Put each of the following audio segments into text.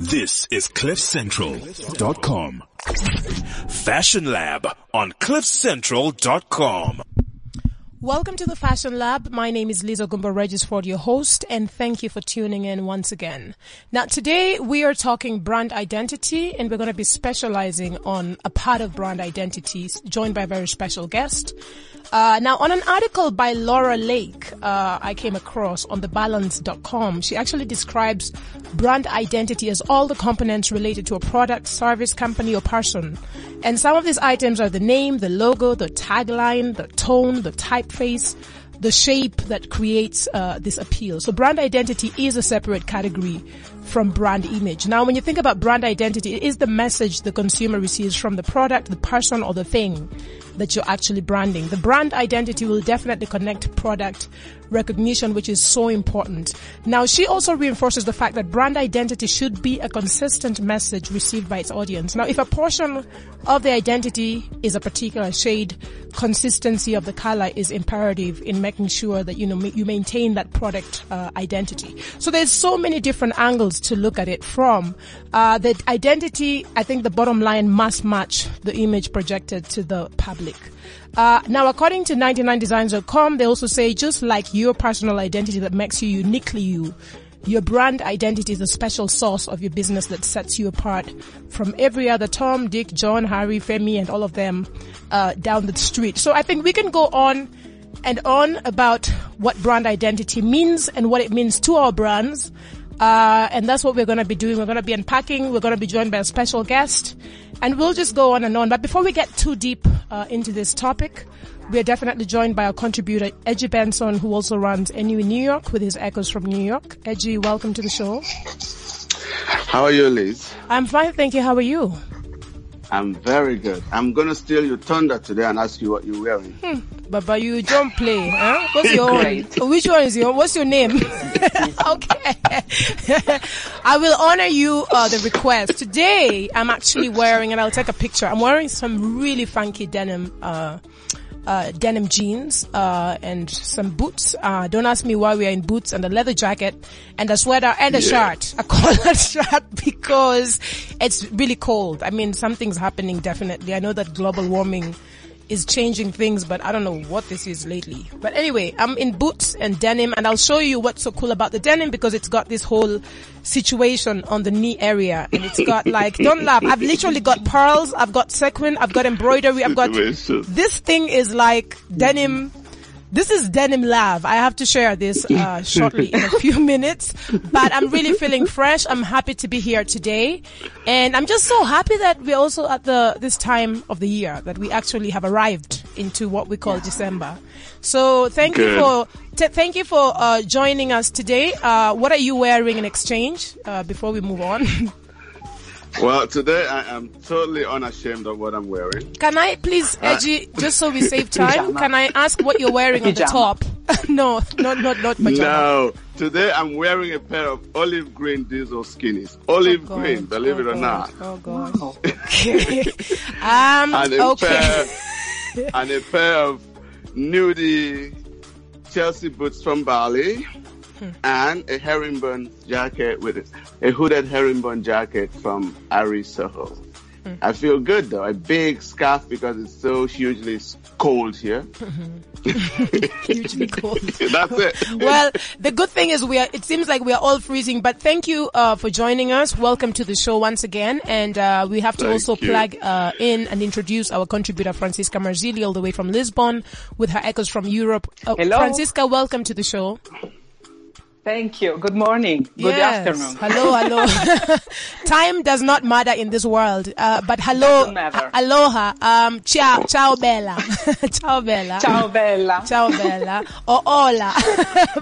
This is CliffCentral.com. Fashion Lab on CliffCentral.com. Welcome to the Fashion Lab. My name is Liza Gumba Regisford, your host, and thank you for tuning in once again. Now today we are talking brand identity and we're going to be specializing on a part of brand identities joined by a very special guest. Uh, now on an article by Laura Lake, uh, I came across on thebalance.com, she actually describes brand identity as all the components related to a product, service, company, or person. And some of these items are the name, the logo, the tagline, the tone, the typeface, the shape that creates uh, this appeal. So brand identity is a separate category from brand image. Now, when you think about brand identity, it is the message the consumer receives from the product, the person, or the thing that you're actually branding. The brand identity will definitely connect product recognition, which is so important. Now, she also reinforces the fact that brand identity should be a consistent message received by its audience. Now, if a portion of the identity is a particular shade, consistency of the color is imperative in making sure that, you know, you maintain that product uh, identity. So there's so many different angles to look at it from. Uh, the identity, I think the bottom line must match the image projected to the public. Uh, now, according to 99designs.com, they also say just like your personal identity that makes you uniquely you, your brand identity is a special source of your business that sets you apart from every other Tom, Dick, John, Harry, Femi, and all of them uh, down the street. So I think we can go on and on about what brand identity means and what it means to our brands. Uh, and that's what we're going to be doing. We're going to be unpacking. We're going to be joined by a special guest and we'll just go on and on. But before we get too deep uh, into this topic, we are definitely joined by our contributor, Edgy Benson, who also runs NU in New York with his Echoes from New York. Edgy, welcome to the show. How are you, Liz? I'm fine, thank you. How are you? I'm very good. I'm gonna steal your thunder today and ask you what you're wearing. Hmm. Baba, you don't play, huh? What's your Which one is your? What's your name? okay. I will honor you uh, the request. Today, I'm actually wearing, and I'll take a picture. I'm wearing some really funky denim. Uh, uh, denim jeans uh, and some boots. Uh, don't ask me why we are in boots and a leather jacket and a sweater and a yeah. shirt, a collared shirt because it's really cold. I mean, something's happening definitely. I know that global warming is changing things, but I don't know what this is lately. But anyway, I'm in boots and denim and I'll show you what's so cool about the denim because it's got this whole situation on the knee area and it's got like, don't laugh, I've literally got pearls, I've got sequin, I've got embroidery, I've got, this thing is like denim this is Denim Love. I have to share this uh, shortly in a few minutes, but I'm really feeling fresh. I'm happy to be here today, and I'm just so happy that we're also at the this time of the year that we actually have arrived into what we call December. So thank Good. you for t- thank you for uh, joining us today. Uh, what are you wearing in exchange? Uh, before we move on. Well, today I am totally unashamed of what I'm wearing. Can I please, uh, Edgy, just so we save time, can I ask what you're wearing on the top? no, not, not, not pajama. No, today I'm wearing a pair of olive green diesel skinnies. Olive oh green, believe oh it or God. not. Oh God. okay. um, and a okay. Pair, and a pair of nudie Chelsea boots from Bali and a herringbone jacket with a hooded herringbone jacket from Ari Soho. Mm. I feel good though. A big scarf because it's so hugely cold here. hugely cold. That's it. well, the good thing is we are, it seems like we are all freezing, but thank you, uh, for joining us. Welcome to the show once again. And, uh, we have to thank also you. plug, uh, in and introduce our contributor, Francisca Marzilli, all the way from Lisbon with her echoes from Europe. Uh, Hello. Francisca, welcome to the show. Thank you. Good morning. Good yes. afternoon. Hello, hello. Time does not matter in this world, uh, but hello, aloha, um, ciao, ciao bella, ciao bella, ciao bella, ciao bella, or hola,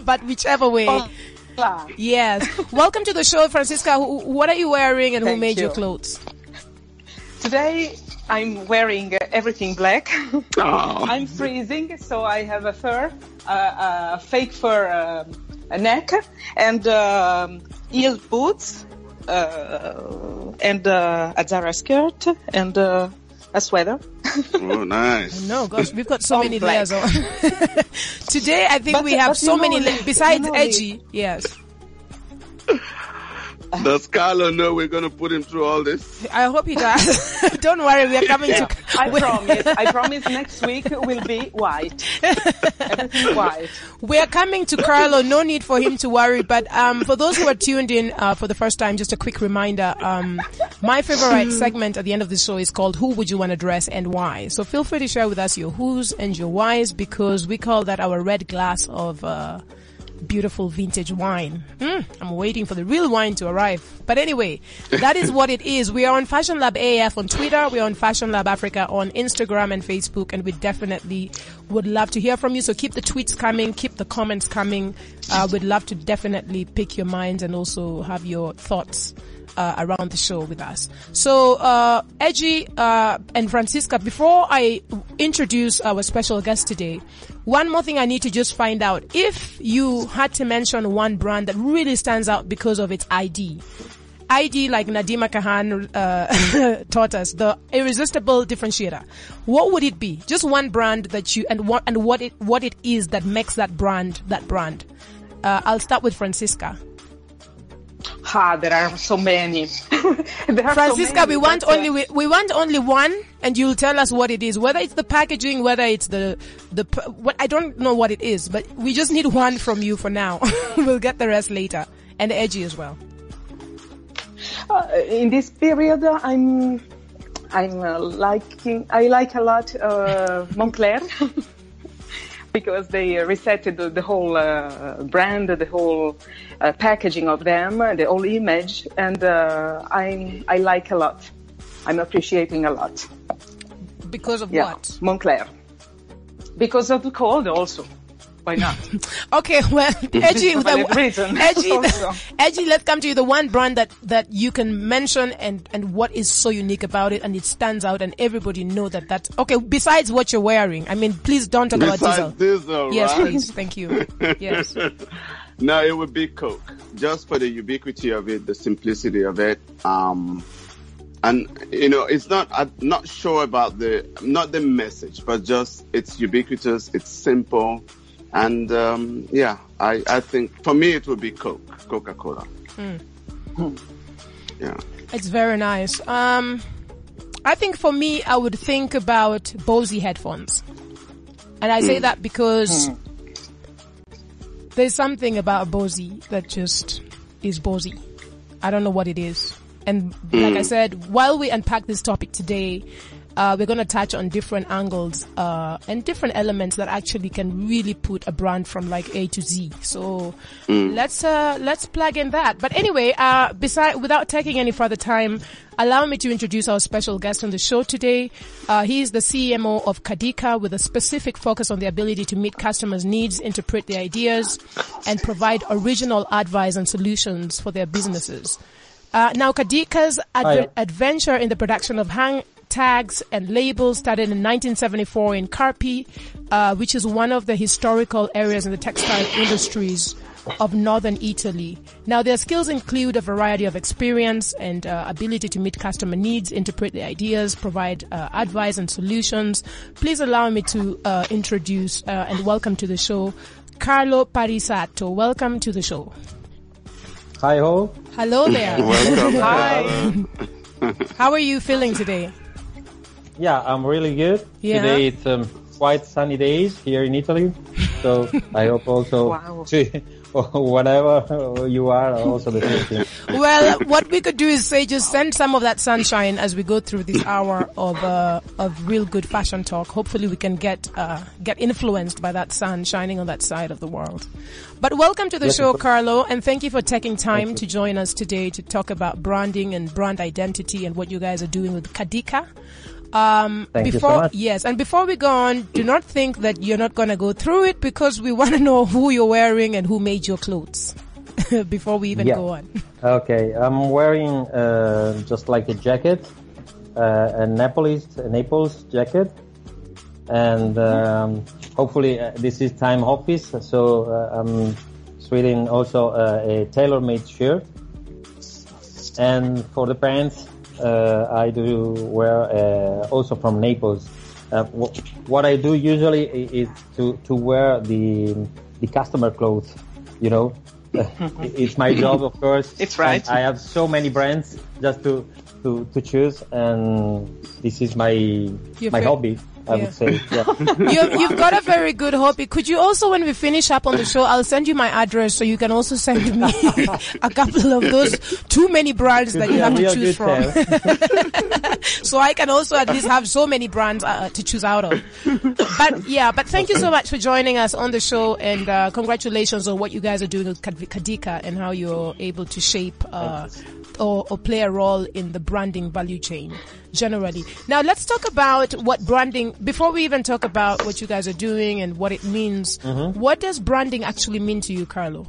but whichever way. Hola. Yes. Welcome to the show, Francisca. What are you wearing and Thank who made you. your clothes? Today I'm wearing uh, everything black. Oh. I'm freezing, so I have a fur, uh, a fake fur. Um, a neck and um, heel boots uh, and uh, a Zara skirt and uh, a sweater. oh, nice. No, gosh, we've got so All many black. layers on. Today, I think But- we have so you know, many, la- besides you know, edgy, yes. Does Carlo know we're going to put him through all this? I hope he does. Don't worry, we are coming Yeah, to. I promise. I promise next week will be white. Everything white. We are coming to Carlo. No need for him to worry. But um, for those who are tuned in uh, for the first time, just a quick reminder: um, my favorite segment at the end of the show is called "Who Would You Want to Dress and Why." So feel free to share with us your who's and your whys because we call that our red glass of. Uh, beautiful vintage wine. Mm, I'm waiting for the real wine to arrive. But anyway, that is what it is. We are on Fashion Lab AF on Twitter. We are on Fashion Lab Africa on Instagram and Facebook, and we definitely would love to hear from you. So keep the tweets coming, keep the comments coming. Uh, we'd love to definitely pick your minds and also have your thoughts. Uh, around the show with us. So, uh, Edgy, uh, and Francisca, before I introduce our special guest today, one more thing I need to just find out. If you had to mention one brand that really stands out because of its ID, ID like Nadima Kahan uh, taught us, the irresistible differentiator. What would it be? Just one brand that you and what and what it what it is that makes that brand that brand. Uh, I'll start with Francisca. Ah, there are so many. are Francisca, so many, we want but, only we, we want only one, and you'll tell us what it is. Whether it's the packaging, whether it's the the what I don't know what it is, but we just need one from you for now. we'll get the rest later, and edgy as well. Uh, in this period, uh, I'm I'm uh, liking I like a lot uh, Moncler because they resetted the, the whole uh, brand, the whole uh, packaging of them, the whole image, and uh, I I like a lot. I'm appreciating a lot. Because of Yeah, what? Moncler. Because of the cold, also. Why not? Okay, well, edgy, the, edgy, Also. edgy. Let's come to you. The one brand that that you can mention and and what is so unique about it, and it stands out, and everybody know that that's okay. Besides what you're wearing, I mean, please don't talk about diesel. Diesel, Yes, right? please. Thank you. Yes. No, it would be Coke, just for the ubiquity of it, the simplicity of it. Um, and you know, it's not. I'm not sure about the not the message, but just it's ubiquitous. It's simple, and um, yeah, I I think for me it would be Coke, Coca Cola. Hmm. Hmm. Yeah. It's very nice. Um, I think for me, I would think about Bose headphones. And I say hmm. that because there's something about Bose that just is Bose. I don't know what it is. And like I said, while we unpack this topic today, uh, we're going to touch on different angles uh, and different elements that actually can really put a brand from like A to Z. So let's uh, let's plug in that. But anyway, uh, beside without taking any further time, allow me to introduce our special guest on the show today. Uh, he is the CMO of Cadica with a specific focus on the ability to meet customers' needs, interpret their ideas, and provide original advice and solutions for their businesses. Uh, now, Cadica's adver- adventure in the production of hang tags and labels started in 1974 in Carpi, uh, which is one of the historical areas in the textile industries of northern Italy. Now, their skills include a variety of experience and uh, ability to meet customer needs, interpret their ideas, provide uh, advice and solutions. Please allow me to uh, introduce uh, and welcome to the show Carlo Parisato. Welcome to the show. Hi ho. Hello there. Welcome. Hi. How are you feeling today? Yeah, I'm really good. Yeah. Today it's um, quite sunny days here in Italy, so I hope also Wow. to, whatever you are also the same thing. Well, what we could do is say just send some of that sunshine as we go through this hour of uh, of real good fashion talk. Hopefully, we can get uh, get influenced by that sun shining on that side of the world. But welcome to the Yes, show. Carlo, and thank you for taking time to join us today to talk about branding and brand identity and what you guys are doing with Cadica. Um, Thank you so before much. yes, and before we go on, do not think that you're not going to go through it because we want to know who you're wearing and who made your clothes before we even Yeah. go on. Okay, I'm wearing uh, just like a jacket, uh, a Naples a Naples jacket, and um, hopefully uh, this is time office, so uh, I'm sweating also uh, a tailor-made shirt. And for the pants, I do wear uh, also from Naples. Uh, wh- what I do usually is to, to wear the the customer clothes, you know, it's my job, of course. It's right. And I have so many brands just to to to choose, and this is my Your my fa- hobby. I Yeah. would say. Yeah. you, you've got a very good hobby. Could you also, when we finish up on the show, I'll send you my address so you can also send me a couple of those too many brands that you Yeah, have to choose from. so I can also at least have so many brands uh, to choose out of. But yeah, but thank you so much for joining us on the show and uh, congratulations on what you guys are doing with Cadica and how you're able to shape uh, or, or play a role in the branding value chain generally. Now let's talk about what branding, before we even talk about what you guys are doing and what it means, what does branding actually mean to you, Carlo?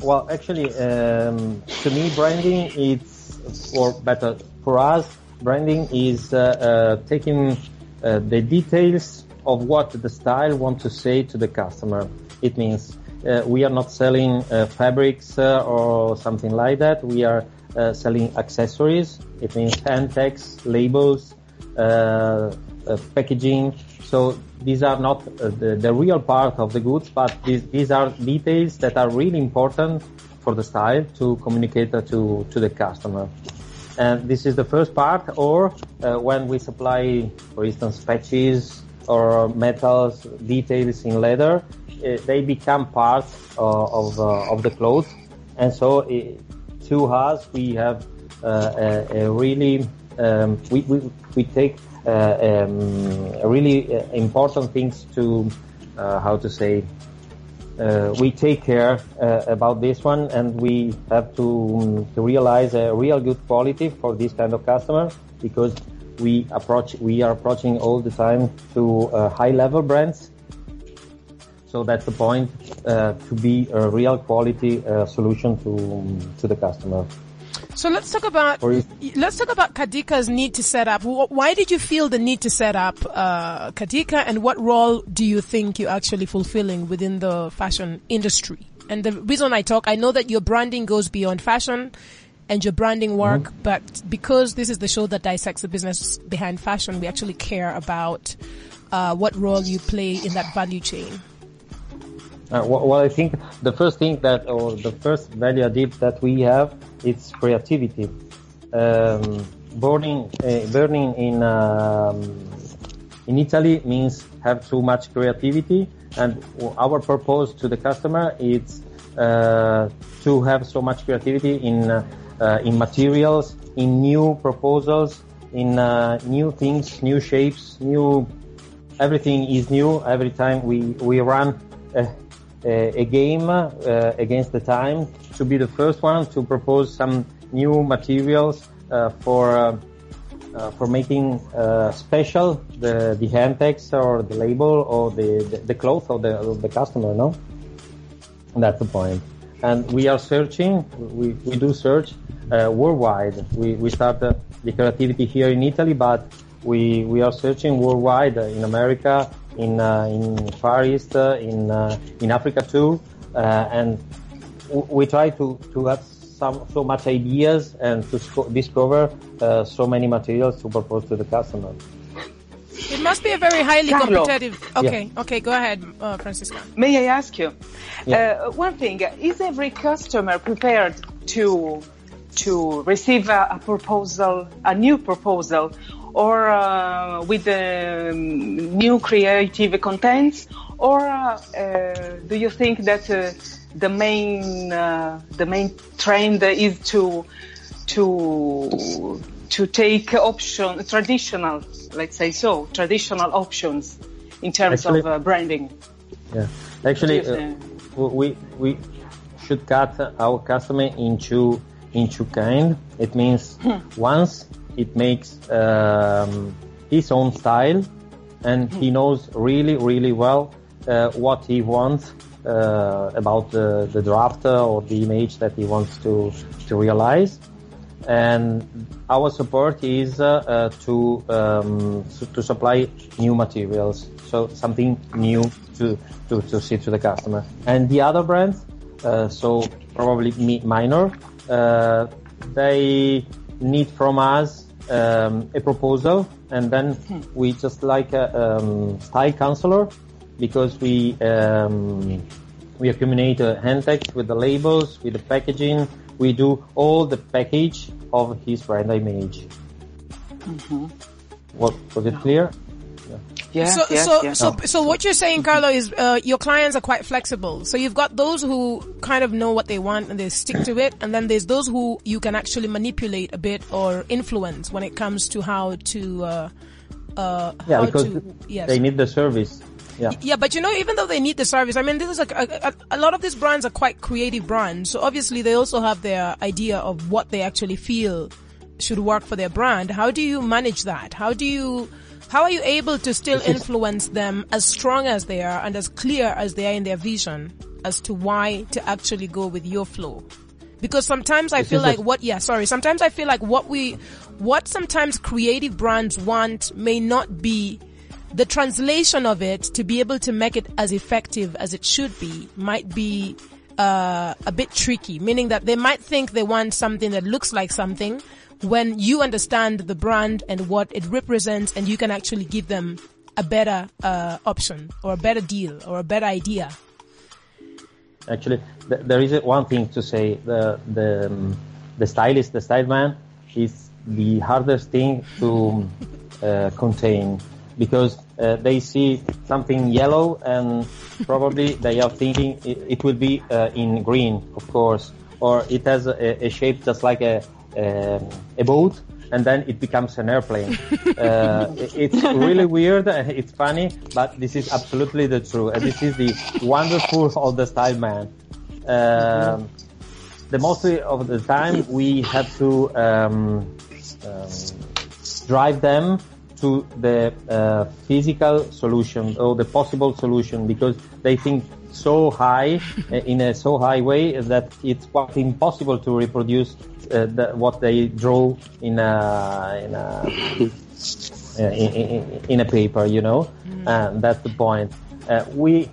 Well, actually, um, to me, branding it's for better for us. Branding is uh, uh, taking uh, the details of what the style want to say to the customer. It means uh, we are not selling uh, fabrics uh, or something like that. We are uh, selling accessories. It means hand tags, labels, uh, uh, packaging. So these are not uh, the, the real part of the goods, but these, these are details that are really important for the style to communicate to, to the customer. And this is the first part, or uh, when we supply, for instance, patches or metals, details in leather, they become part uh, of, uh, of the clothes. And so uh, to us, we have uh, a, a really, um, we, we, we take uh, um, really uh, important things to, uh, how to say, uh, we take care uh, about this one and we have to, um, to realize a real good quality for this kind of customer because we approach, we are approaching all the time to uh, high level brands. So that's the point, uh, to be a real quality uh, solution to, to the customer. So let's talk about let's talk about Cadica's need to set up. Why did you feel the need to set up uh, Cadica, and what role do you think you're actually fulfilling within the fashion industry? And the reason I talk, I know that your branding goes beyond fashion and your branding work, Mm-hmm. but because this is the show that dissects the business behind fashion, we actually care about uh, what role you play in that value chain. Uh, well, I think the first thing that, or the first value added that we have, it's creativity. Um, burning, uh, burning in um, in Italy means have too much creativity, and our purpose to the customer is uh, to have so much creativity in uh, uh, in materials, in new proposals, in uh, new things, new shapes, new everything is new every time we we run a, a, a game uh, against the time to be the first one to propose some new materials uh, for uh, uh, for making uh, special the the hand tags or the label or the the, the cloth of the of the customer no that's the point. and we are searching we, we do search uh, worldwide we we start uh, the creativity here in Italy but we we are searching worldwide uh, in America in uh, in Far East uh, in uh, in Africa too uh, and w- we try to to have some so much ideas and to sco- discover uh, so many materials to propose to the customer It must be a very highly Carlo. competitive. Okay, okay, go ahead, uh, Francisca. May I ask you? Yeah. Uh, one thing, is every customer prepared to to receive a, a proposal, a new proposal, or uh, with um, new creative contents, or uh, uh, do you think that uh, the main uh, the main trend is to to to take option traditional, let's say so, traditional options in terms Actually- of uh, branding? Yeah, actually, uh, we we should cut our customer into into kind. It means once it makes um, his own style, and he knows really really well uh, what he wants uh, about the, the draft or the image that he wants to to realize and our support is uh, uh, to um, to supply new materials, so something new to to to see to the customer. And the other brands, uh, so probably mi- minor, they need from us um, a proposal, and then we just like a um, style counselor because we um, we accumulate uh, hand text with the labels, with the packaging. We do all the package of his brand image. Mm-hmm. What, was it clear? Yeah, so, yeah, so, yeah. so, so what you're saying, Carlo, is uh, your clients are quite flexible. So you've got those who kind of know what they want and they stick to it, and then there's those who you can actually manipulate a bit or influence when it comes to how to, uh, uh, Yeah, how because to, yes. they need the service. Yeah. Yeah, but you know, even though they need the service, I mean, this is a, a, a lot of these brands are quite creative brands. So obviously they also have their idea of what they actually feel should work for their brand. How do you manage that? How do you, how are you able to still influence them as strong as they are and as clear as they are in their vision as to why to actually go with your flow? Because sometimes I feel like what, yeah, sorry, sometimes I feel like what we, what sometimes creative brands want may not be the translation of it to be able to make it as effective as it should be might be uh, a bit tricky, meaning that they might think they want something that looks like something when you understand the brand and what it represents and you can actually give them a better uh, option or a better deal or a better idea. Actually, th- there is one thing to say. The the um, the stylist, the style man, is the hardest thing to uh, contain because uh, they see something yellow and probably they are thinking it, it will be uh, in green, of course, or it has a, a shape just like a um a boat. And then it becomes an airplane. uh, it- it's really weird. It's funny, but this is absolutely the truth. And this is the wonderful of the style man. Um, the mostly of the time we have to um, um, drive them to the uh, physical solution or the possible solution because they think so high uh, in a so high way that it's quite impossible to reproduce uh, the, what they draw in a in a uh, in, in, in a paper, you know, and that's the point. Uh, we,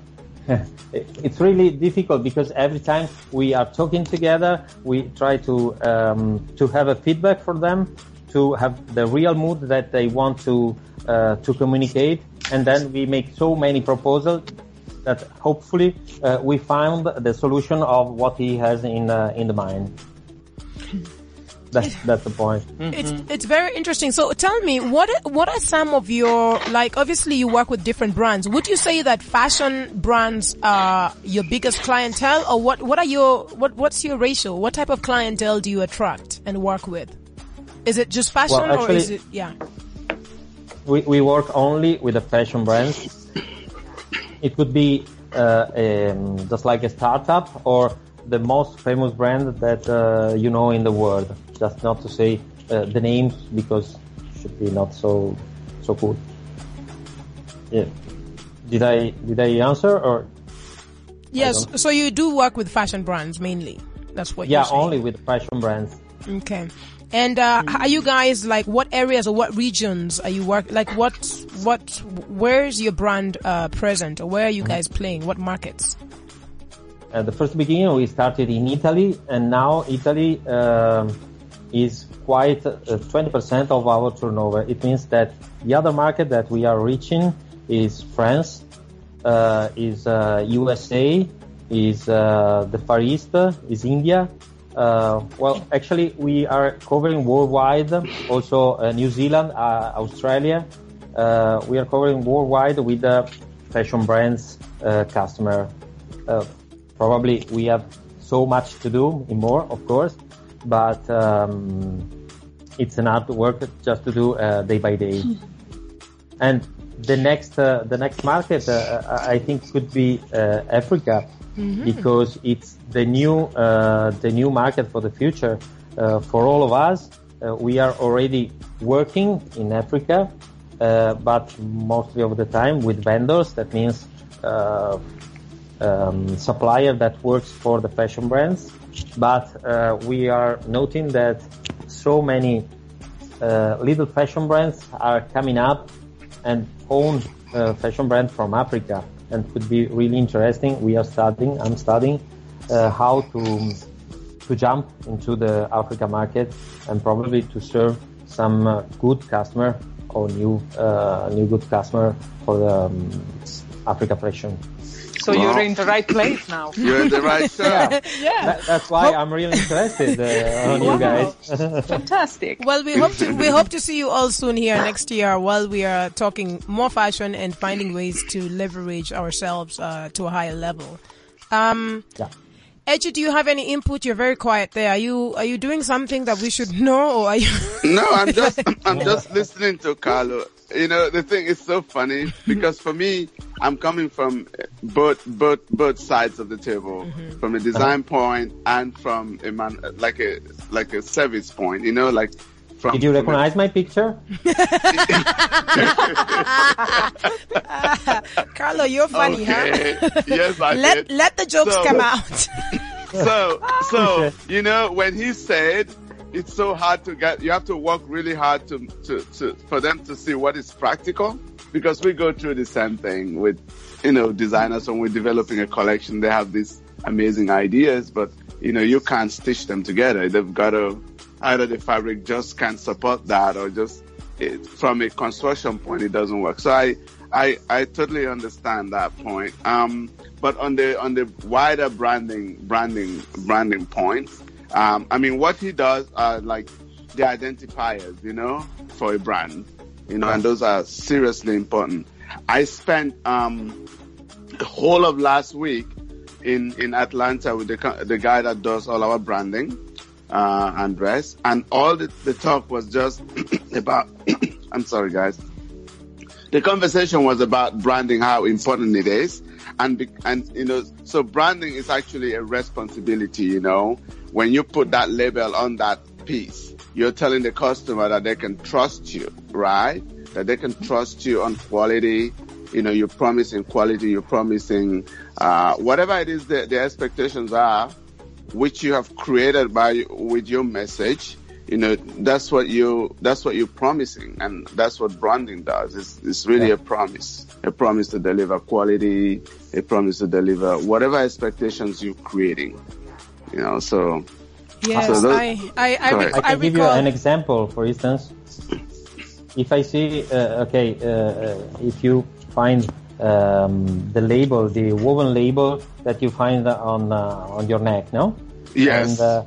it's really difficult because every time we are talking together, we try to um, to have a feedback for them, to have the real mood that they want to uh, to communicate, and then we make so many proposals that hopefully uh, we found the solution of what he has in uh, in the mind. That's that's the point. It's it's very interesting. So tell me, what what are some of your like? Obviously, you work with different brands. Would you say that fashion brands are your biggest clientele, or what? What are your what What's your ratio? What type of clientele do you attract and work with? Is it just fashion, Well, or is it yeah? we, we work only with the fashion brands. It could be uh, um, just like a startup or the most famous brand that uh, you know in the world. Just not to say uh, the names because it should be not so so good. Yeah. Did I did I answer or Yes. So you do work with fashion brands mainly. That's what. yeah only with fashion brands? Okay. And uh, are you guys like what areas or what regions are you work like what what where's your brand uh, present or where are you guys playing what markets? At the first beginning, we started in Italy, and now Italy um, is quite uh, 20% of our turnover. It means that the other market that we are reaching is France, uh, is uh, USA, is uh, the Far East, is India. Uh, well, actually, we are covering worldwide, also uh, New Zealand, uh, Australia. Uh, we are covering worldwide with the fashion brands uh, customer. Uh, probably we have so much to do in more, of course, but um, it's an hard work just to do day by day. and the next the next market I think could be uh, Africa because it's the new uh, the new market for the future uh, for all of us. Uh, we are already working in Africa, uh, but mostly of the time with vendors. That means uh, um, supplier that works for the fashion brands. But we are noting that so many little fashion brands are coming up and own fashion brand from Africa and could be really interesting. We are studying, I'm studying uh, how to to jump into the Africa market and probably to serve some uh, good customer or new uh, new good customer for the um, Africa fashion. So Well. you're in the right place now. You're in the right show. Yeah. Yeah. That, that's why I'm really interested uh, on you guys. Fantastic. Well, we hope to we hope to see you all soon here next year while we are talking more fashion and finding ways to leverage ourselves uh, to a higher level. Um, Yeah. Edgy, do you have any input? You're very quiet there. Are you are you doing something that we should know, or are you? No, I'm just I'm just listening to Carlo. You know, the thing is so funny because for me, I'm coming from both both both sides of the table, mm-hmm. from a design point and from a man like a like a service point. You know, like from. Did you from a- recognize my picture? Carlo, you're funny, huh? Yes, I Let did. let the jokes So- come out. so so you know when he said it's so hard to get you have to work really hard to, to, to for them to see what is practical because we go through the same thing with you know designers when we're developing a collection they have these amazing ideas but you know you can't stitch them together. They've got to either the fabric just can't support that or just it, from a construction point it doesn't work. So i i i totally understand that point. Um but on the on the wider branding branding branding point um i mean what he does are like the identifiers you know for a brand you know and those are seriously important i spent um the whole of last week in in Atlanta with the the guy that does all our branding, uh, and Andres, and all the, the talk was just about. I'm sorry, guys. The conversation was about branding, how important it is, and be, and you know, so branding is actually a responsibility. You know, when you put that label on that piece, you're telling the customer that they can trust you, right? That they can trust you on quality. You know, you're promising quality, you're promising uh, whatever it is that the expectations are, which you have created by with your message. You know, that's what you that's what you're promising, and that's what branding does. It's, it's really Yeah. a promise, a promise to deliver quality, a promise to deliver whatever expectations you're creating. You know, so Yes, So those- I I I, Go rec- ahead. I I can give you an example, for instance. If I see, uh, okay, uh, uh, if you find um, the label, the woven label that you find on uh, on your neck, no? yes, And uh,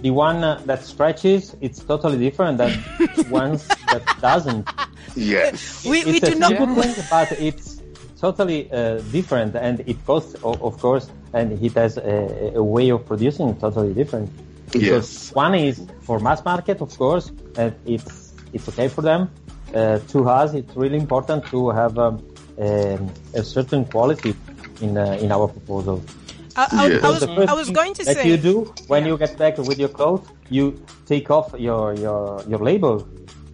the one uh, that stretches, it's totally different than ones that doesn't. yes, we we it's do a not. simple thing, but it's totally uh, different, and it costs, of course, and it has a, a way of producing totally different. yes, One is for mass market, of course, and it's it's okay for them. Uh, to us, it's really important to have um, um, a certain quality in uh, in our proposal. I, I, Yes. I was I was going to that say. you do when Yeah. you get back with your clothes, you take off your your your label,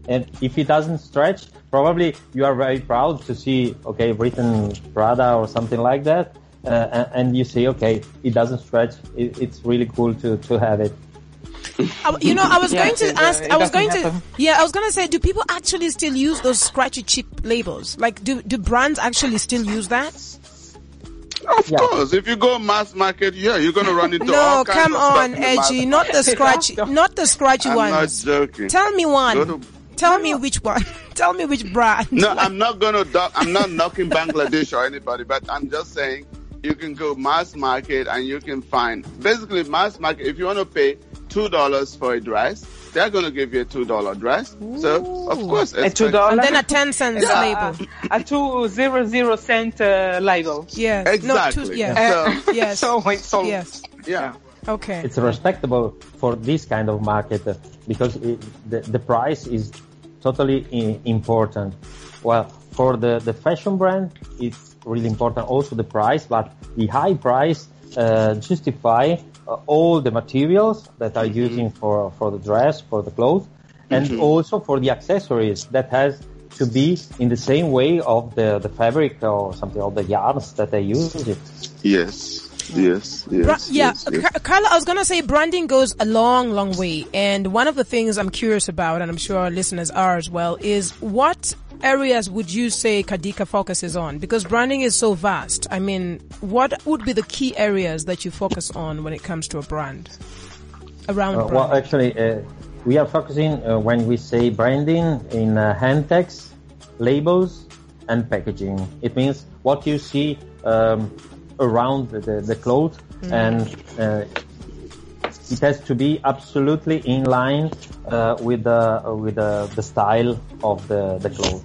and if it doesn't stretch, probably you are very proud to see okay written Prada or something like that, uh, and, and you say okay it doesn't stretch. It, it's really cool to to have it. I- you know, I was Yeah, going to it, uh, ask. I was doesn't going to. Yeah, I was going to say, do people actually still use those scratchy cheap labels? Like, do do brands actually still use that? Of Yeah. course. If you go mass market, yeah, you're gonna run into No, all kinds come on, in the mass Edgy, not the scratchy, not the scratchy I'm not joking. Tell me one. to- Tell me which one. Tell me which brand. No, I'm not gonna. Do- I'm not knocking Bangladesh or anybody, but I'm just saying you can go mass market and you can find basically mass market. If you want to pay two dollars for a dress, they're gonna give you a two dollar dress. So of course, A two dollar, and then a ten cents Yeah. label. a two zero zero cent uh, label. Yes. Exactly. No, two, yes. So yes. So it's all yes. yeah, Okay. It's respectable for this kind of market uh, because it, the the price is totally i- important. Well, for the the fashion brand, it's really important also the price, but the high price uh, justify uh, all the materials that are using for for the dress, for the clothes, and also for the accessories that has to be in the same way of the the fabric or something of the yarns that they use it. yes, yes, yes. Bra- yeah, yes, yes. Car- Carla, I was gonna say branding goes a long, long way, and one of the things I'm curious about, and I'm sure our listeners are as well, is what areas would you say Cadica focuses on? Because branding is so vast. I mean, what would be the key areas that you focus on when it comes to a brand? Around Uh, brand. well, actually, uh, we are focusing uh, when we say branding in uh, hand tags, labels, and packaging. It means what you see um, around the, the, the clothes and uh, it has to be absolutely in line uh, with the with the, the style of the the clothes.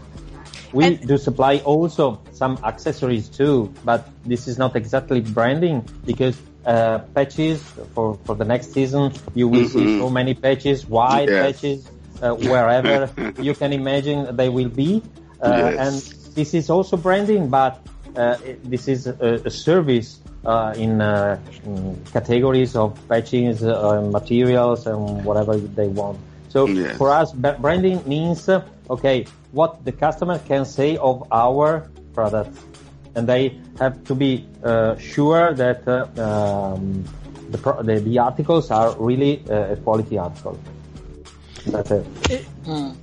We And- do supply also some accessories too, but this is not exactly branding because uh, patches for for the next season you will see so many patches, wide Yes. patches uh, wherever you can imagine they will be, uh, Yes. and this is also branding, but uh, it- this is a, a service uh, in, uh, in categories of patches, uh, materials, and whatever they want. So Yes. for us, ba- branding means uh, okay, what the customer can say of our product, and they have to be uh, sure that uh, um, the, the the articles are really uh, a quality article. That's it.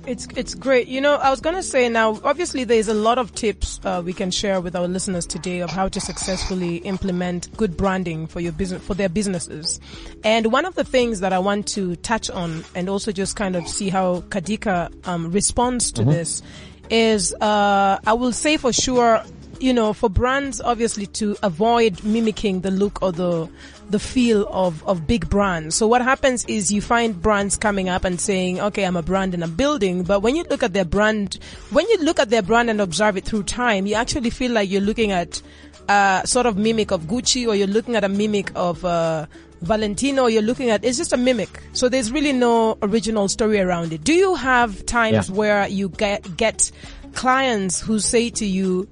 It's it's great. You know, I was gonna say now. Obviously, there's a lot of tips uh, we can share with our listeners today of how to successfully implement good branding for your business for their businesses. And one of the things that I want to touch on and also just kind of see how Cadica um, responds to this is uh, I will say for sure you know, for brands obviously to avoid mimicking the look or the the feel of of big brands. So what happens is you find brands coming up and saying, "Okay, I'm a brand and I'm building," but when you look at their brand, when you look at their brand and observe it through time, you actually feel like you're looking at a sort of mimic of Gucci or you're looking at a mimic of uh Valentino, you're looking at, it's just a mimic. So there's really no original story around it. Do you have times Yeah. where you get, get clients who say to you,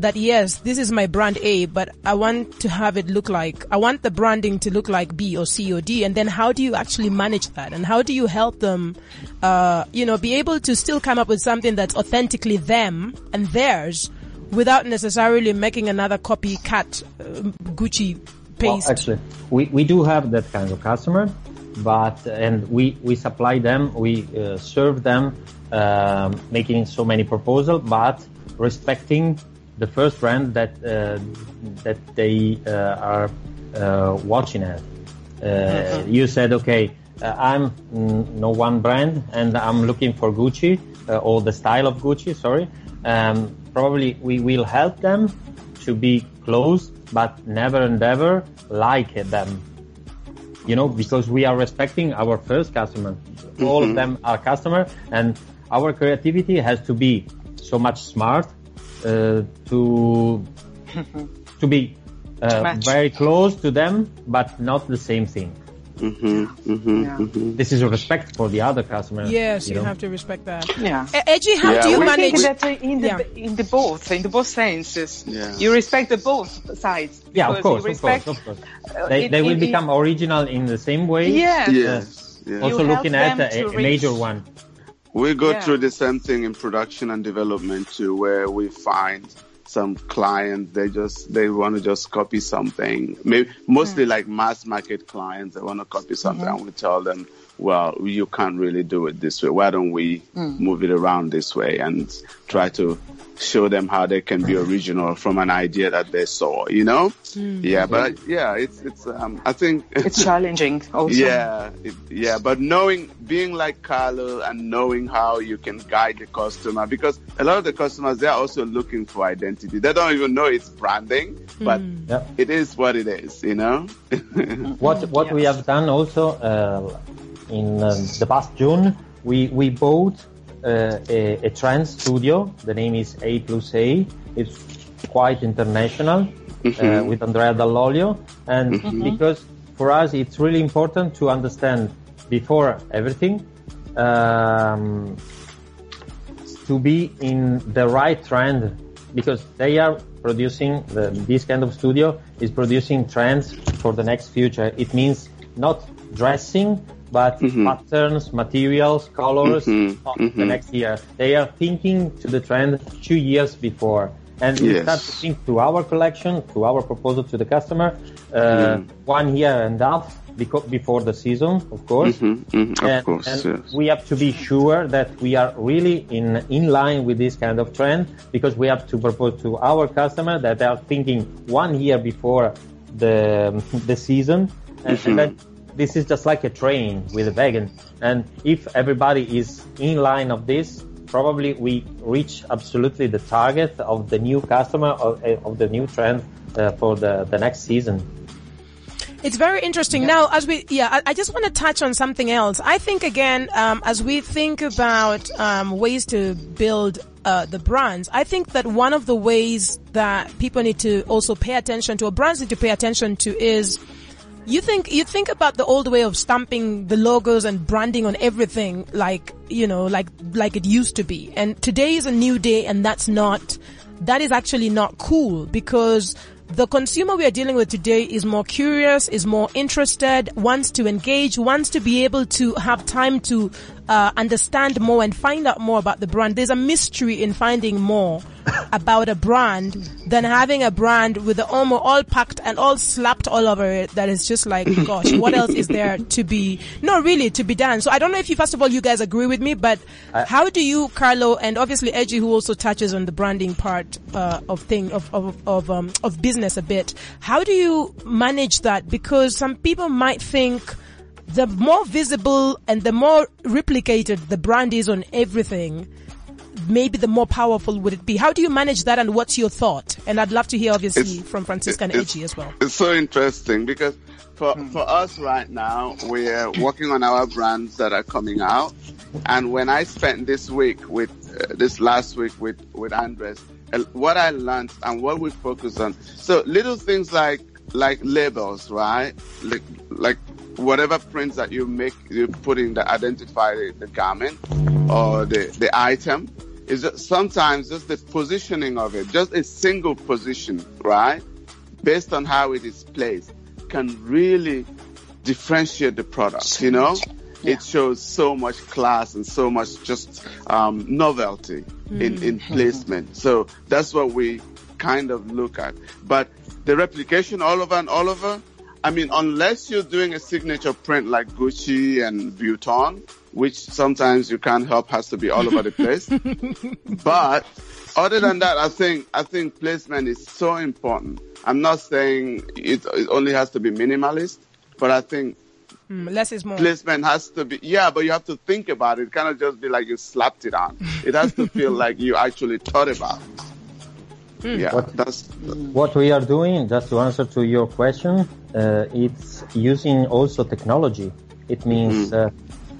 that yes, this is my brand A, but I want to have it look like, I want the branding to look like B or C or D. And then how do you actually manage that? And how do you help them, uh, you know, be able to still come up with something that's authentically them and theirs without necessarily making another copycat uh, Gucci paste? Well, actually, we, we do have that kind of customer, but and we we supply them, we uh, serve them, um, making so many proposals, but respecting the first brand that uh, that they uh, are uh, watching at. Uh, You said, okay, uh, I'm no one brand, and I'm looking for Gucci uh, or the style of Gucci. Sorry, um, probably we will help them to be close, but never and ever like them. You know, because we are respecting our first customer. All of them are customer, and our creativity has to be so much smart to to be uh, very close to them, but not the same thing. Yeah. This is a respect for the other customer. yes, you, know? have to respect that. Yeah. Uh, Edgy, how Yeah, do you we I think manage? that uh, in the Yeah. in the both in the both senses, Yeah. you respect the both sides. Yeah, of because course, you of course, of course. uh, They, it- they will it- become original in the same way. Yes. Yes. yes. Also You looking at a, a major one. We go Yeah. through the same thing in production and development too, where we find some clients they just they want to just copy something. Maybe mostly Hmm. like mass market clients they want to copy something, Mm-hmm. and we tell them, well, you can't really do it this way. Why don't we Hmm. move it around this way and try to show them how they can be original from an idea that they saw, you know? Yeah, but yeah, it's it's um I think It's challenging also. yeah, it, yeah, but knowing, being like Carlo and knowing how you can guide the customer, because a lot of the customers, they're also looking for identity. They don't even know it's branding, but Yeah. it is what it is, you know? What what we have done also uh, in uh, the past June, we we bought uh, a, a trans studio. The name is A plus A. It's quite international uh, with Andrea Dall'Olio, and because for us it's really important to understand before everything. Um, to be in the right trend because they are producing the, this kind of studio is producing trends for the next future. It means not dressing, but patterns, materials, colors of the next year. They are thinking to the trend two years before. And we start to think to our collection, to our proposal to the customer, uh, one year and a half before the season, of course. Mhm, mhm, of course, and yes. we have to be sure that we are really in in line with this kind of trend because we have to propose to our customer that they are thinking one year before the the season, and, Mm-hmm. and that this is just like a train with a wagon. And if everybody is in line of this, probably we reach absolutely the target of the new customer of, of the new trend uh, for the, the next season. It's very interesting. Now, as we, yeah, I, I, just want to touch on something else. I think again, um, as we think about um, ways to build uh, the brands, I think that one of the ways that people need to also pay attention to, or brands need to pay attention to, is you think you think about the old way of stamping the logos and branding on everything, like you know, like like it used to be. And today is a new day, and that's not that is actually not cool because the consumer we are dealing with today is more curious, is more interested, wants to engage, wants to be able to have time to uh, understand more and find out more about the brand. There's a mystery in finding more about a brand than having a brand with the Omo all packed and all slapped all over it. That is just like, gosh, what else is there to be? No, really, to be done. So I don't know if you, first of all, you guys agree with me, but uh, how do you, Carlo, and obviously Edgy, who also touches on the branding part uh, of thing of of of, um, of business a bit, how do you manage that? Because some people might think the more visible and the more replicated the brand is on everything, maybe the more powerful would it be? How do you manage that and what's your thought? And I'd love to hear obviously it's, from Francisca and Edgy as well. It's so interesting because for, hmm. for us right now, we're working on our brands that are coming out. And when I spent this week with, uh, this last week with, with Andres, uh, what I learned and what we focus on. So little things like, like labels, right? Like, like whatever prints that you make, you put in that identify the, the garment or the, the item is sometimes just the positioning of it, just a single position, right? Based on how it is placed can really differentiate the product, you know? Yeah. It shows so much class and so much just um, novelty mm. in, in mm-hmm. placement. So that's what we kind of look at. But the replication all over and all over, I mean, unless you're doing a signature print like Gucci and Vuitton, which sometimes you can't help has to be all over the place. but other than that, I think, I think placement is so important. I'm not saying it, it only has to be minimalist, but I think Mm, less is more. Placement has to be, yeah, but you have to think about it. It cannot just be like you slapped it on. It has to feel like you actually thought about it. Mm. Yeah, what, that's what we are doing. Just to answer to your question, it's using also technology. It means mm.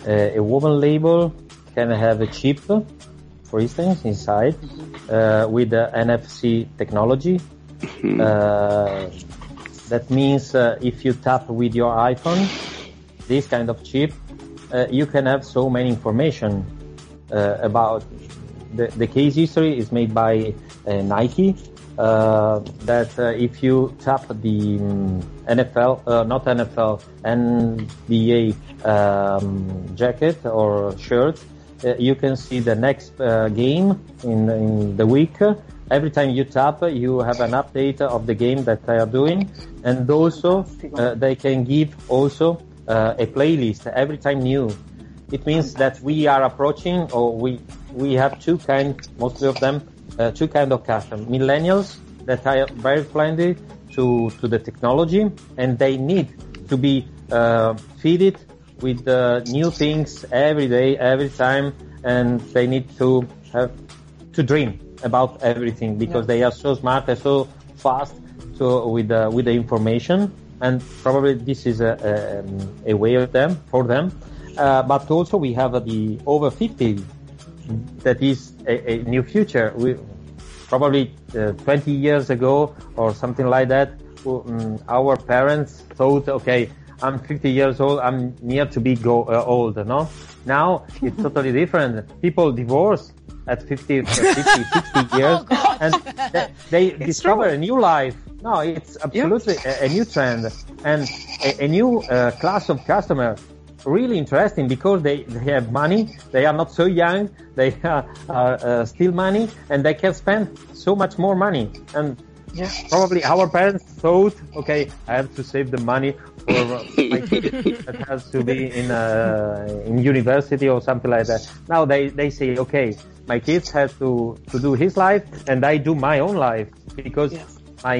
uh, a woven label can have a chip, for instance, inside uh, with the NFC technology. Mm. that means uh, if you tap with your iPhone, this kind of chip, uh, you can have so many information about the, the case history is made by uh, Nike. Uh, that uh, if you tap the um, NFL, uh, not NFL, NBA um, jacket or shirt, uh, you can see the next uh, game in, in the week. Every time you tap, you have an update of the game that they are doing, and also they can give also a playlist every time new. It means that we are approaching, or we we have two kind, mostly of them, uh, two kind of customers. Millennials that are very friendly to, to the technology and they need to be uh, feeded with uh, new things every day, every time, and they need to have to dream about everything because yeah. they are so smart and so fast to, with the, with the information. And probably this is a, a, a way of them for them. Uh, but also we have the over 50 that is a, a new future. We, probably uh, 20 years ago or something like that, um, our parents thought, okay, I'm 50 years old, I'm near to be go, uh, old, no? Now it's totally different. People divorce at 50, uh, 50 60 years oh, and they, they discover true. a new life. No, it's absolutely a, a, new trend and a, a new uh, class of customer really interesting because they, they have money, they are not so young, they are, uh, still money, and they can spend so much more money. And yeah. probably our parents thought, okay, I have to save the money for my kid that has to be in uh, in university or something like that. Now they, they say, okay, my kids has to, to do his life and I do my own life because yes. my,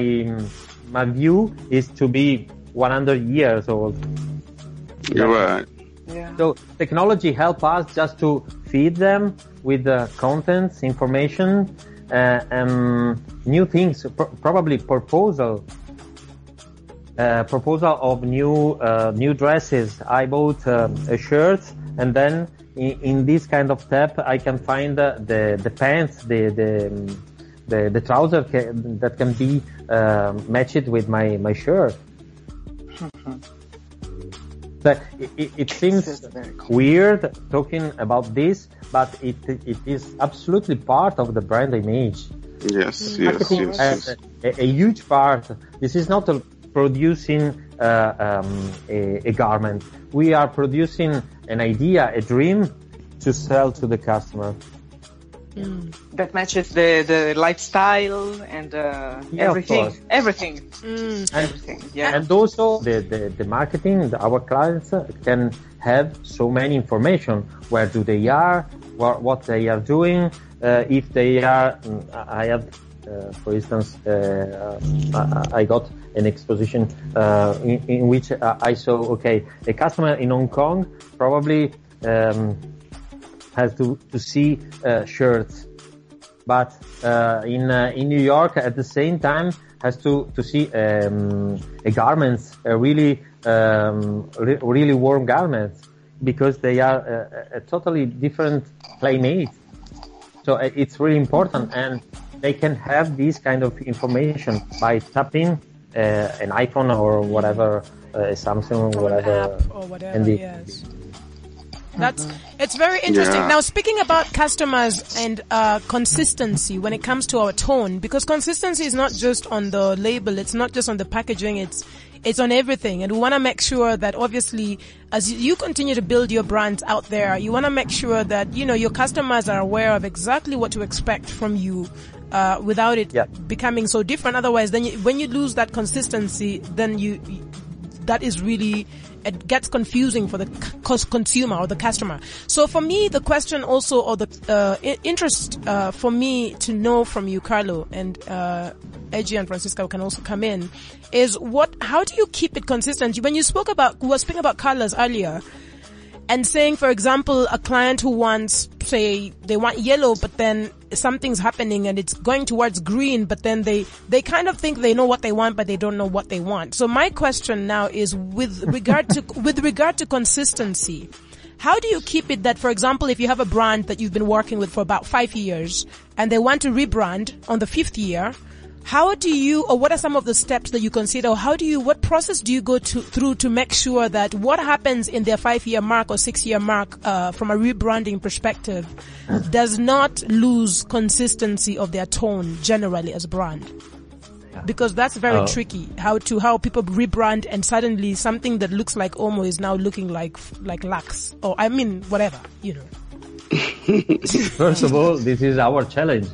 my view is to be 100 years old. You're right. Yeah. So technology help us just to feed them with the contents, information, uh, and new things, pr- probably proposal, uh, proposal of new uh, new dresses. I bought uh, a shirt, and then in, in this kind of tab, I can find uh, the the pants, the the um, the, the trouser ca- that can be uh, matched with my my shirt. But it, it, it seems This is very cool. weird talking about this, but it it is absolutely part of the brand image. Yes, yes, Marketing yes, has yes. a, a huge part. This is not a producing uh, um, a, a garment. We are producing an idea, a dream to sell to the customer. That matches the, the lifestyle and uh, Yeah, of everything. course. Everything. And, Everything. Yeah. and also the, the, the marketing, the, our clients uh, can have so many information. Where do they are? What, what they are doing? Uh, if they are, mm, I have, uh, for instance, uh, I, I got an exposition uh, in, in which uh, I saw, okay, a customer in Hong Kong probably um, has to, to see uh, shirts but uh, in uh, in New York at the same time has to to see um, a garments, a really um, re- really warm garments because they are a, a totally different climate. So it's really important, and they can have this kind of information by tapping uh, an iPhone or whatever, uh, Samsung, Or whatever, or whatever. and the- yes. That's it's very interesting. Yeah. Now, speaking about customers and uh, consistency when it comes to our tone, because consistency is not just on the label, it's not just on the packaging, it's it's on everything, and we want to make sure that obviously, as you continue to build your brands out there, you want to make sure that you know your customers are aware of exactly what to expect from you. Uh, without it Yeah. becoming so different, otherwise, then you, when you lose that consistency, then you, you that is really it gets confusing for the c- consumer or the customer. So for me, the question also or the uh, interest uh, for me to know from you, Carlo and uh, and Francisca can also come in, is what? How do you keep it consistent? When you spoke about, we were speaking about colors earlier and saying, for example, a client who wants, say, they want yellow, but then something's happening and it's going towards green, but then they, they kind of think they know what they want, but they don't know what they want. So my question now is with regard to, with regard to consistency, how do you keep it that, for example, if you have a brand that you've been working with for about five years and they want to rebrand on the fifth year, how do you, or what are some of the steps that you consider? Or how do you, what process do you go to, through to make sure that what happens in their five year mark or six year mark, uh, from a rebranding perspective does not lose consistency of their tone generally as a brand? Because that's very Oh. tricky. How to, how people rebrand and suddenly something that looks like Omo is now looking like, like Lux. Or I mean, whatever, you know. First of all, this is our challenge,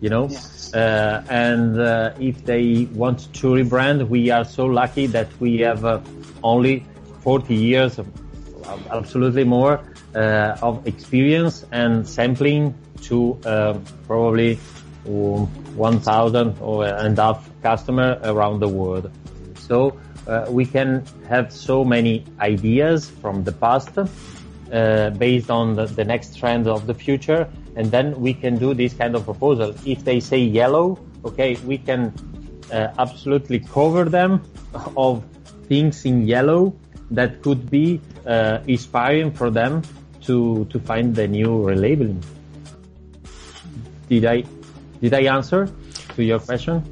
you know. Uh, and uh, if they want to rebrand, we are so lucky that we have uh, only 40 years, of, absolutely more, uh, of experience and sampling to uh, probably um, 1,000 or and half customer around the world. So uh, we can have so many ideas from the past uh, based on the, the next trend of the future, and then we can do this kind of proposal. If they say yellow, okay, we can uh, absolutely cover them of things in yellow that could be uh, inspiring for them to to find the new relabeling. Did I did I answer to your question?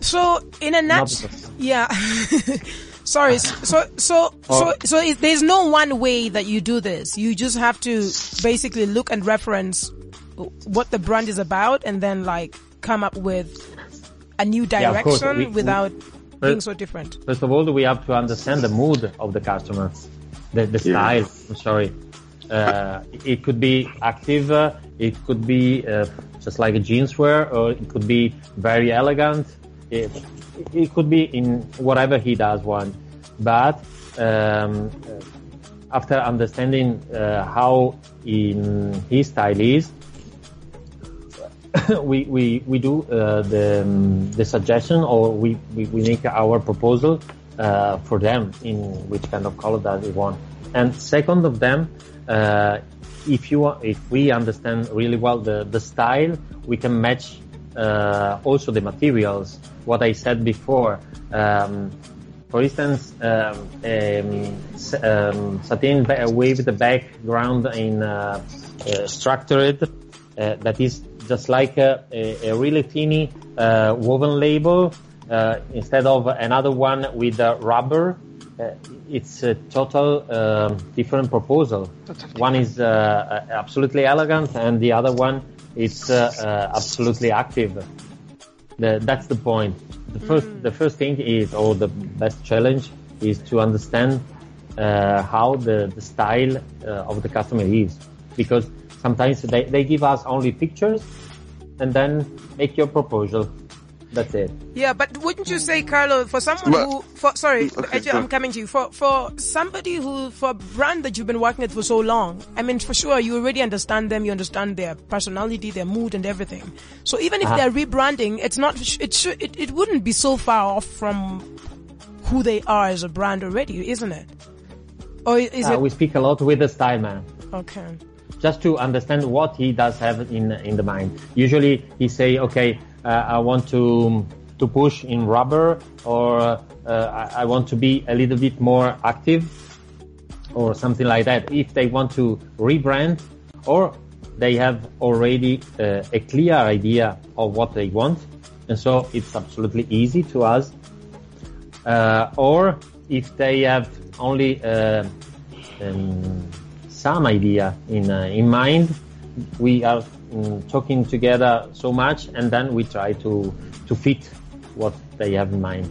So in a nutshell, yeah. Sorry. So so so so it, there's no one way that you do this. You just have to basically look and reference what the brand is about, and then like come up with a new Yeah, of course, direction we- we- without but- being so different. First of all, we have to understand the mood of the customer, the, the Yeah. style. I'm sorry. Uh, it could be active, uh, it could be uh, just like a jeans wear, or it could be very elegant. It, it could be in whatever he does want. But um, after understanding uh, how in his style is, we, we, we do uh, the, um, the suggestion or we, we, we make our proposal uh, for them in which kind of color that they want. And second of them, uh, if you if we understand really well the the style, we can match uh, also the materials. What I said before. Um, for instance, um, um, um, satin with the background in uh, uh, structured, uh, that is just like a, a, really teeny uh, woven label uh, instead of another one with rubber. Uh, it's a total um, different proposal. One is absolutely elegant, and the other one is absolutely active. The, that's the point the first mm. the first thing is or the best challenge is to understand uh, how the, the style uh, of the customer is because sometimes they, they give us only pictures and then make your proposal that's it. Yeah, but wouldn't you say, Carlo, for someone well, who, for, sorry, okay, I'm coming to you, for, for somebody who, for a brand that you've been working with for so long, I mean, for sure, you already understand them, you understand their personality, their mood and everything. So even if uh-huh. they're rebranding, it's not, it should, it, it wouldn't be so far off from who they are as a brand already, isn't it? Or is uh, it? We speak a lot with the style man. Okay just to understand what he does have in in the mind. Usually he say, okay, I want to to push in rubber, or uh, I, I want to be a little bit more active, or something like that. If they want to rebrand, or they have already uh, a clear idea of what they want, and so it's absolutely easy to us. Uh, or if they have only uh, um, some idea in uh, in mind, we are um, talking together so much, and then we try to to fit what they have in mind.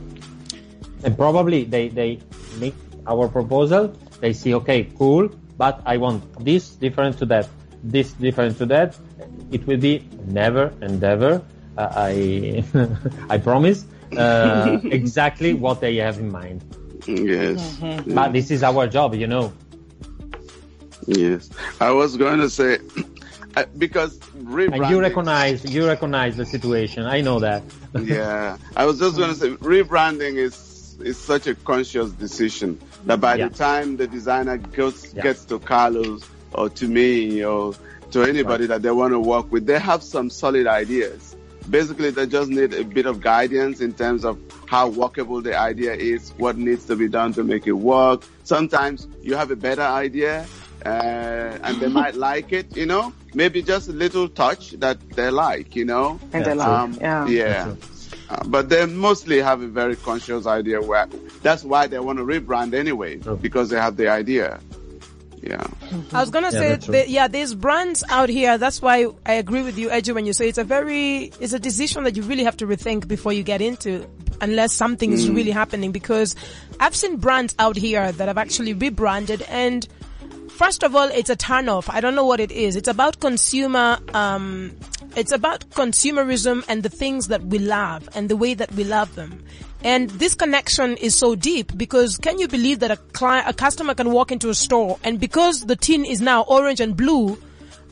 And probably they they make our proposal. They see, okay, cool, but I want this different to that, this different to that. It will be never and ever. Uh, I I promise uh, exactly what they have in mind. Yes. But this is our job, you know. Yes. I was going to say, Uh, because rebranding. You recognize you recognize the situation. I know that. yeah, I was just going to say rebranding is is such a conscious decision that by yeah. the time the designer goes yeah. gets to Carlos or to me or to anybody right. that they want to work with, they have some solid ideas. Basically, they just need a bit of guidance in terms of how workable the idea is, what needs to be done to make it work. Sometimes you have a better idea uh, and they might like it, you know, maybe just a little touch that they like, you know. And they like, um, yeah. Yeah. Uh, but they mostly have a very conscious idea where that's why they want to rebrand anyway, oh. because they have the idea. Yeah. I was gonna yeah, say, yeah, there's brands out here. That's why I agree with you, Eji, when you say it's a very, it's a decision that you really have to rethink before you get into, unless something mm. is really happening. Because I've seen brands out here that have actually rebranded and first of all, it's a turnoff. I don't know what it is. It's about consumer, um, it's about consumerism and the things that we love and the way that we love them. And this connection is so deep because can you believe that a client, a customer can walk into a store and because the tin is now orange and blue,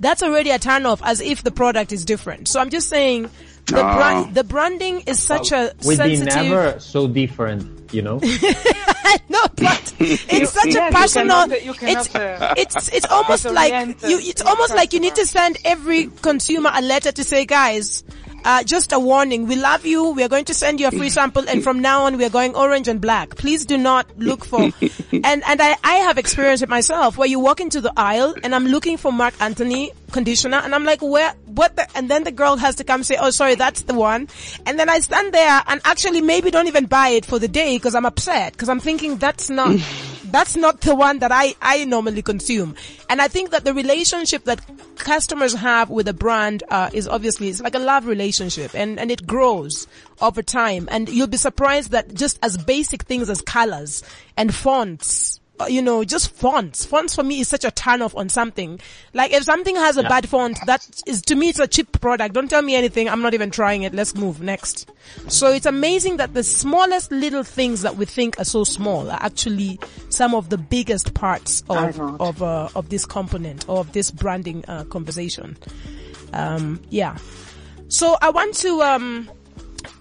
that's already a turn off as if the product is different. So I'm just saying the, brand, the branding is such a we sensitive... be never so different, you know. no, but it's such a personal. You cannot, you cannot, it's uh, it's it's almost like you. It's almost like you need to send every consumer a letter to say, guys, uh, just a warning. We love you. We are going to send you a free sample, and from now on, we are going orange and black. Please do not look for. and and I I have experienced it myself, where you walk into the aisle, and I'm looking for Marc Anthony conditioner, and I'm like, where what? The, and then the girl has to come say, oh, sorry, that's the one. And then I stand there and actually maybe don't even buy it for the day because I'm upset because I'm thinking that's not that's not the one that I, I normally consume. And I think that the relationship that customers have with a brand, uh, is obviously, it's like a love relationship and, and it grows over time. And you'll be surprised that just as basic things as colors and fonts, you know, just fonts. Fonts for me is such a turn off on something. Like if something has a yeah. bad font, that is to me it's a cheap product. Don't tell me anything. I'm not even trying it. Let's move next. So it's amazing that the smallest little things that we think are so small are actually some of the biggest parts of of uh, of this component of this branding uh, conversation. Um, yeah. So I want to um,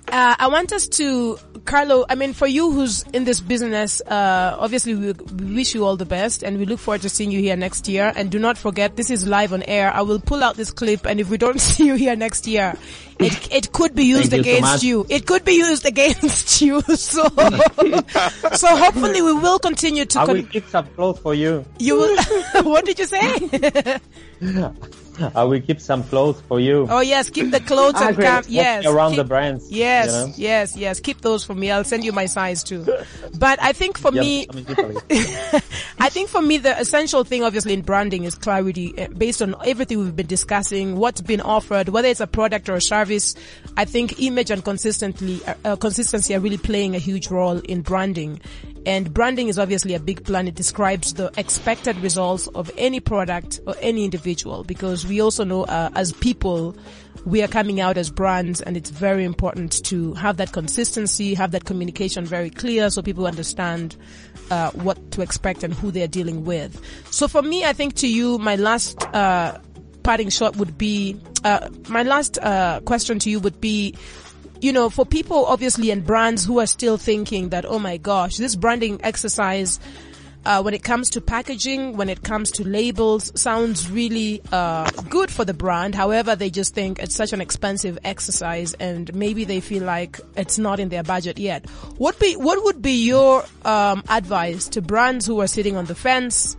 uh, I want us to Carlo, I mean, for you who's in this business, uh, obviously we, we wish you all the best and we look forward to seeing you here next year. And do not forget, this is live on air. I will pull out this clip and if we don't see you here next year, it, it could be used Thank you so against you. It could be used against you. So, so hopefully we will continue to, I will con- keep some clothes for you. you will, what did you say? I will keep some clothes for you. Oh yes, keep the clothes Ah, and great. Yes, around keep- the brands. Yes, you know? yes, yes. Keep those for me. I'll send you my size too. But I think for Yeah, me, I'm in Italy. I think for me, the essential thing, obviously, in branding is clarity. uh, Based on everything we've been discussing, what's been offered, whether it's a product or a service, I think image and consistently, uh, uh, consistency are really playing a huge role in branding. And branding is obviously a big plan. It describes the expected results of any product or any individual because we also know uh, as people, we are coming out as brands and it's very important to have that consistency, have that communication very clear so people understand uh, what to expect and who they're dealing with. So for me, I think to you, my last uh, parting shot would be, uh, my last uh, question to you would be, you know, for people obviously and brands who are still thinking that, oh my gosh, this branding exercise, uh, when it comes to packaging, when it comes to labels, sounds really uh, good for the brand. However, they just think it's such an expensive exercise, and maybe they feel like it's not in their budget yet. What be what would be your um, advice to brands who are sitting on the fence,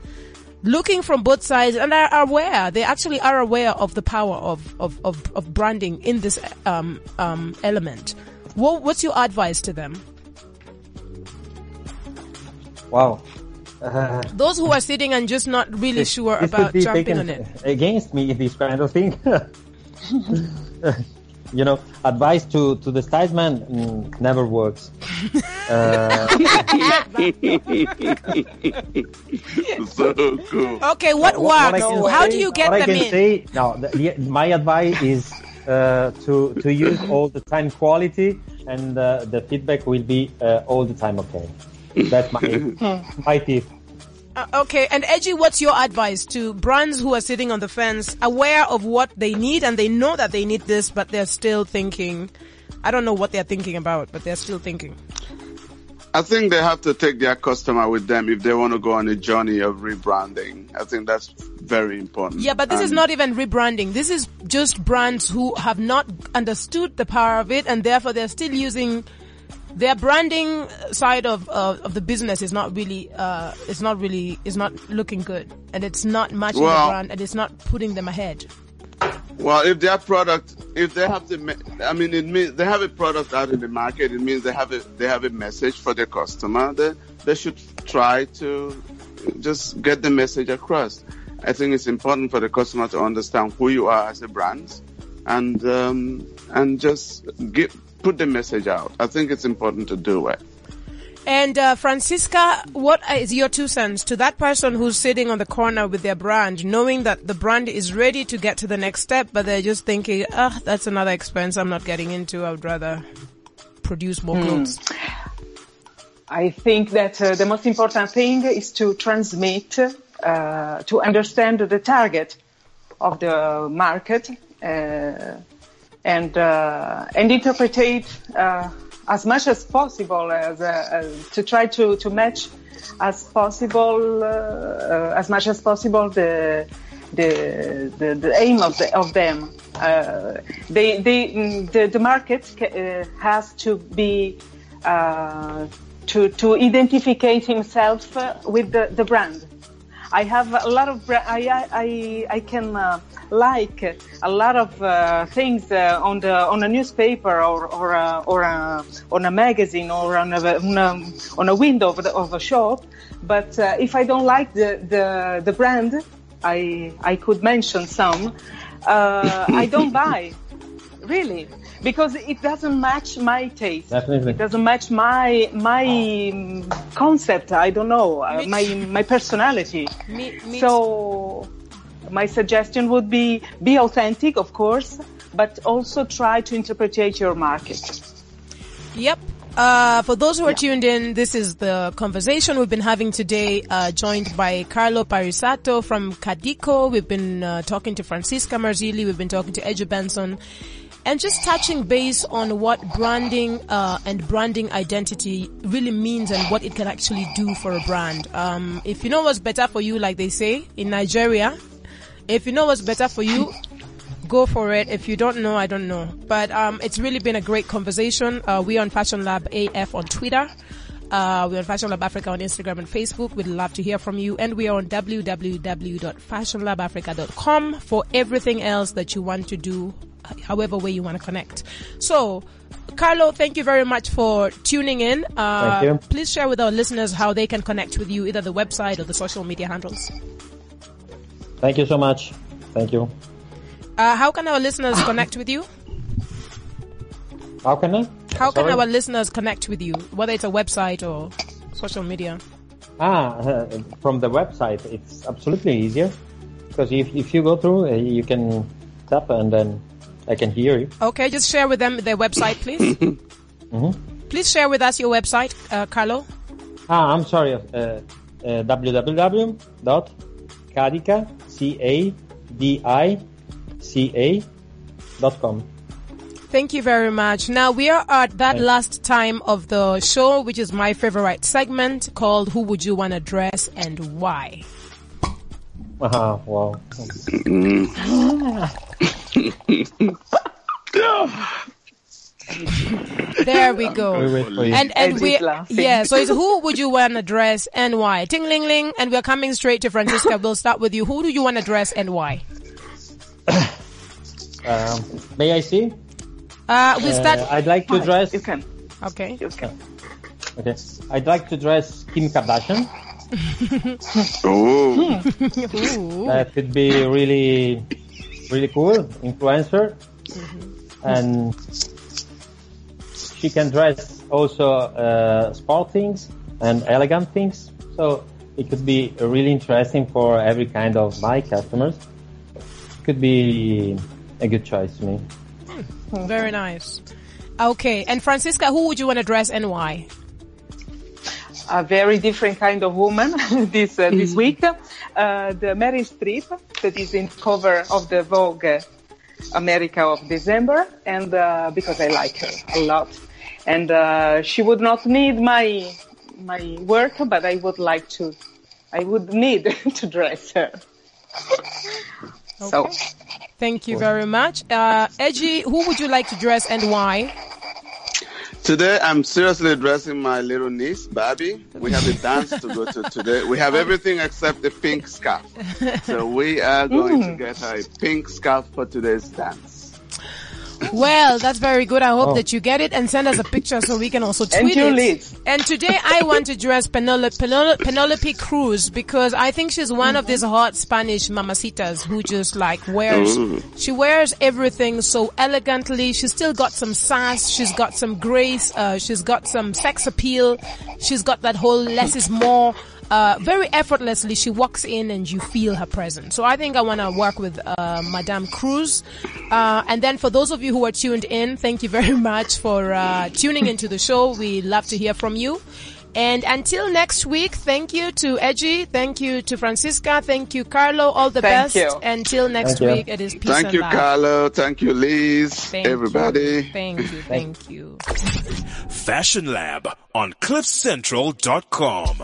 looking from both sides, and are aware they actually are aware of the power of of of, of branding in this um, um, element? What, what's your advice to them? Wow. Uh, Those who are sitting and just not really sure about jumping on it. against me this kind of thing. you know, advice to to the styleman mm, never works. Uh, so cool. Okay, what what I works? can How say- do you get what them I can in? say no. The, the, my advice is uh, to to use all the time quality, and uh, the feedback will be uh, all the time okay. That's my my tip. Uh, okay, and Edgy, what's your advice to brands who are sitting on the fence, aware of what they need and they know that they need this, but they're still thinking, I don't know what they're thinking about, but they're still thinking. I think they have to take their customer with them if they want to go on a journey of rebranding. I think that's very important. Yeah, but this is not even rebranding. This is just brands who have not understood the power of it and therefore they're still using their branding side of uh, of the business is not really uh is not really is not looking good and it's not matching Well- the brand and it's not putting them ahead. Well, if their product, if they have the, I mean, it means they have a product out in the market. It means they have a they have a message for their customer. They they should try to just get the message across. I think it's important for the customer to understand who you are as a brand, and um, and just get put the message out. I think it's important to do it. And uh, Francisca, what is your two cents to that person who's sitting on the corner with their brand, knowing that the brand is ready to get to the next step, but they're just thinking, ah, that's another expense I'm not getting into. I would rather produce more clothes. I think that uh, the most important thing is to transmit, uh, to understand the target of the market, uh, and uh, and interpret uh, as much as possible as, uh, to try to, to match as possible uh, as much as possible the the the, the aim of the, of them. Uh, they, they, the the market has to be uh, to to identify himself with the, the brand. I have a lot of I I I, can uh, like a lot of uh, things uh, on the on a newspaper or or a, or a, on a magazine or on a on a, on a window of, the, of a shop. But uh, if I don't like the, the the brand, I I could mention some. Uh, I don't buy really because it doesn't match my taste. Definitely. It doesn't match my my um, concept. I don't know uh, my my personality. Me, me So my suggestion would be be authentic, of course, but also try to interpret your market. Yep. Uh, for those who are tuned in, this is the conversation we've been having today, uh, joined by Carlo Parisato from Cadica. We've been uh, talking to Francisca Marzilli. We've been talking to Eju Benson. And just touching base on what branding uh, and branding identity really means and what it can actually do for a brand. Um, if you know what's better for you, like they say in Nigeria, if you know what's better for you, go for it. If you don't know, I don't know. But um, it's really been a great conversation. Uh, we on Fashion Lab AF on Twitter. Uh, we're on Fashion Lab Africa on Instagram and Facebook. We'd love to hear from you. And we are on www.fashionlabafrica.com for everything else that you want to do, however way you want to connect. So, Carlo, thank you very much for tuning in. Uh, Thank you. Please share with our listeners how they can connect with you, either the website or the social media handles. Thank you so much. Thank you. Uh, how can our listeners connect with you? How can I? How can our listeners connect with you, whether it's a website or social media? Ah, uh, from the website, it's absolutely easier because if if you go through, uh, you can tap and then I can hear you. Okay, just share with them their website, please. Please share with us your website, uh, Carlo. Ah, I'm sorry. Uh, uh, www.cadica c a d i c a dot com. Thank you very much. Now we are at that last time of the show, which is my favorite segment called Who Would You Want to Dress and Why? Ah, wow. There we go. We wait for you. And and we laughing. yeah. So it's who would you want to dress and why? Ting ling ling, and we're coming straight to Francisca. we'll start with you. Who do you want to dress and why? um, may I see? Uh, we Uh, start. I'd like to dress. You can. Okay. You can. Okay. I'd like to dress Kim Kardashian. Oh, Ooh. That could be really, really cool. Influencer. And she can dress also uh, sport things and elegant things. So it could be really interesting for every kind of my customers. It could be a good choice to me. Very nice. Okay. And Francisca, who would you want to dress and why? a very different kind of woman this uh, this week. Uh, the Meryl Streep that is in cover of the Vogue uh, America of December, and uh, because I like her a lot, and uh, she would not need my my work, but I would like to. I would need to dress her. So Thank you very much. Uh, Edgy, who would you like to dress and why? today I'm seriously dressing my little niece, Barbie. We have a dance to go to today. We have everything except the pink scarf. So we are going to get her a pink scarf for today's dance. Well, that's very good. I hope Oh. that you get it and send us a picture so we can also tweet And it. And today I want to dress Penelope, Penelope, Penelope Cruz because I think she's one of these hot Spanish mamacitas who just like wears, she wears everything so elegantly. She's still got some sass. She's got some grace. Uh, she's got some sex appeal. She's got that whole less is more. Uh, very effortlessly, she walks in and you feel her presence. So I think I want to work with uh, Madame Cruz. Uh, and then for those of you who are tuned in, thank you very much for uh, tuning into the show. We love to hear from you. And until next week, thank you to Edgy, thank you to Francisca, thank you Carlo, all the Thank best. you. Until next Thank you. week, it is peace Thank and you, love. Carlo. Thank you, Liz. Thank Everybody. You. Thank you, thank you. Fashion Lab on CliffCentral.com.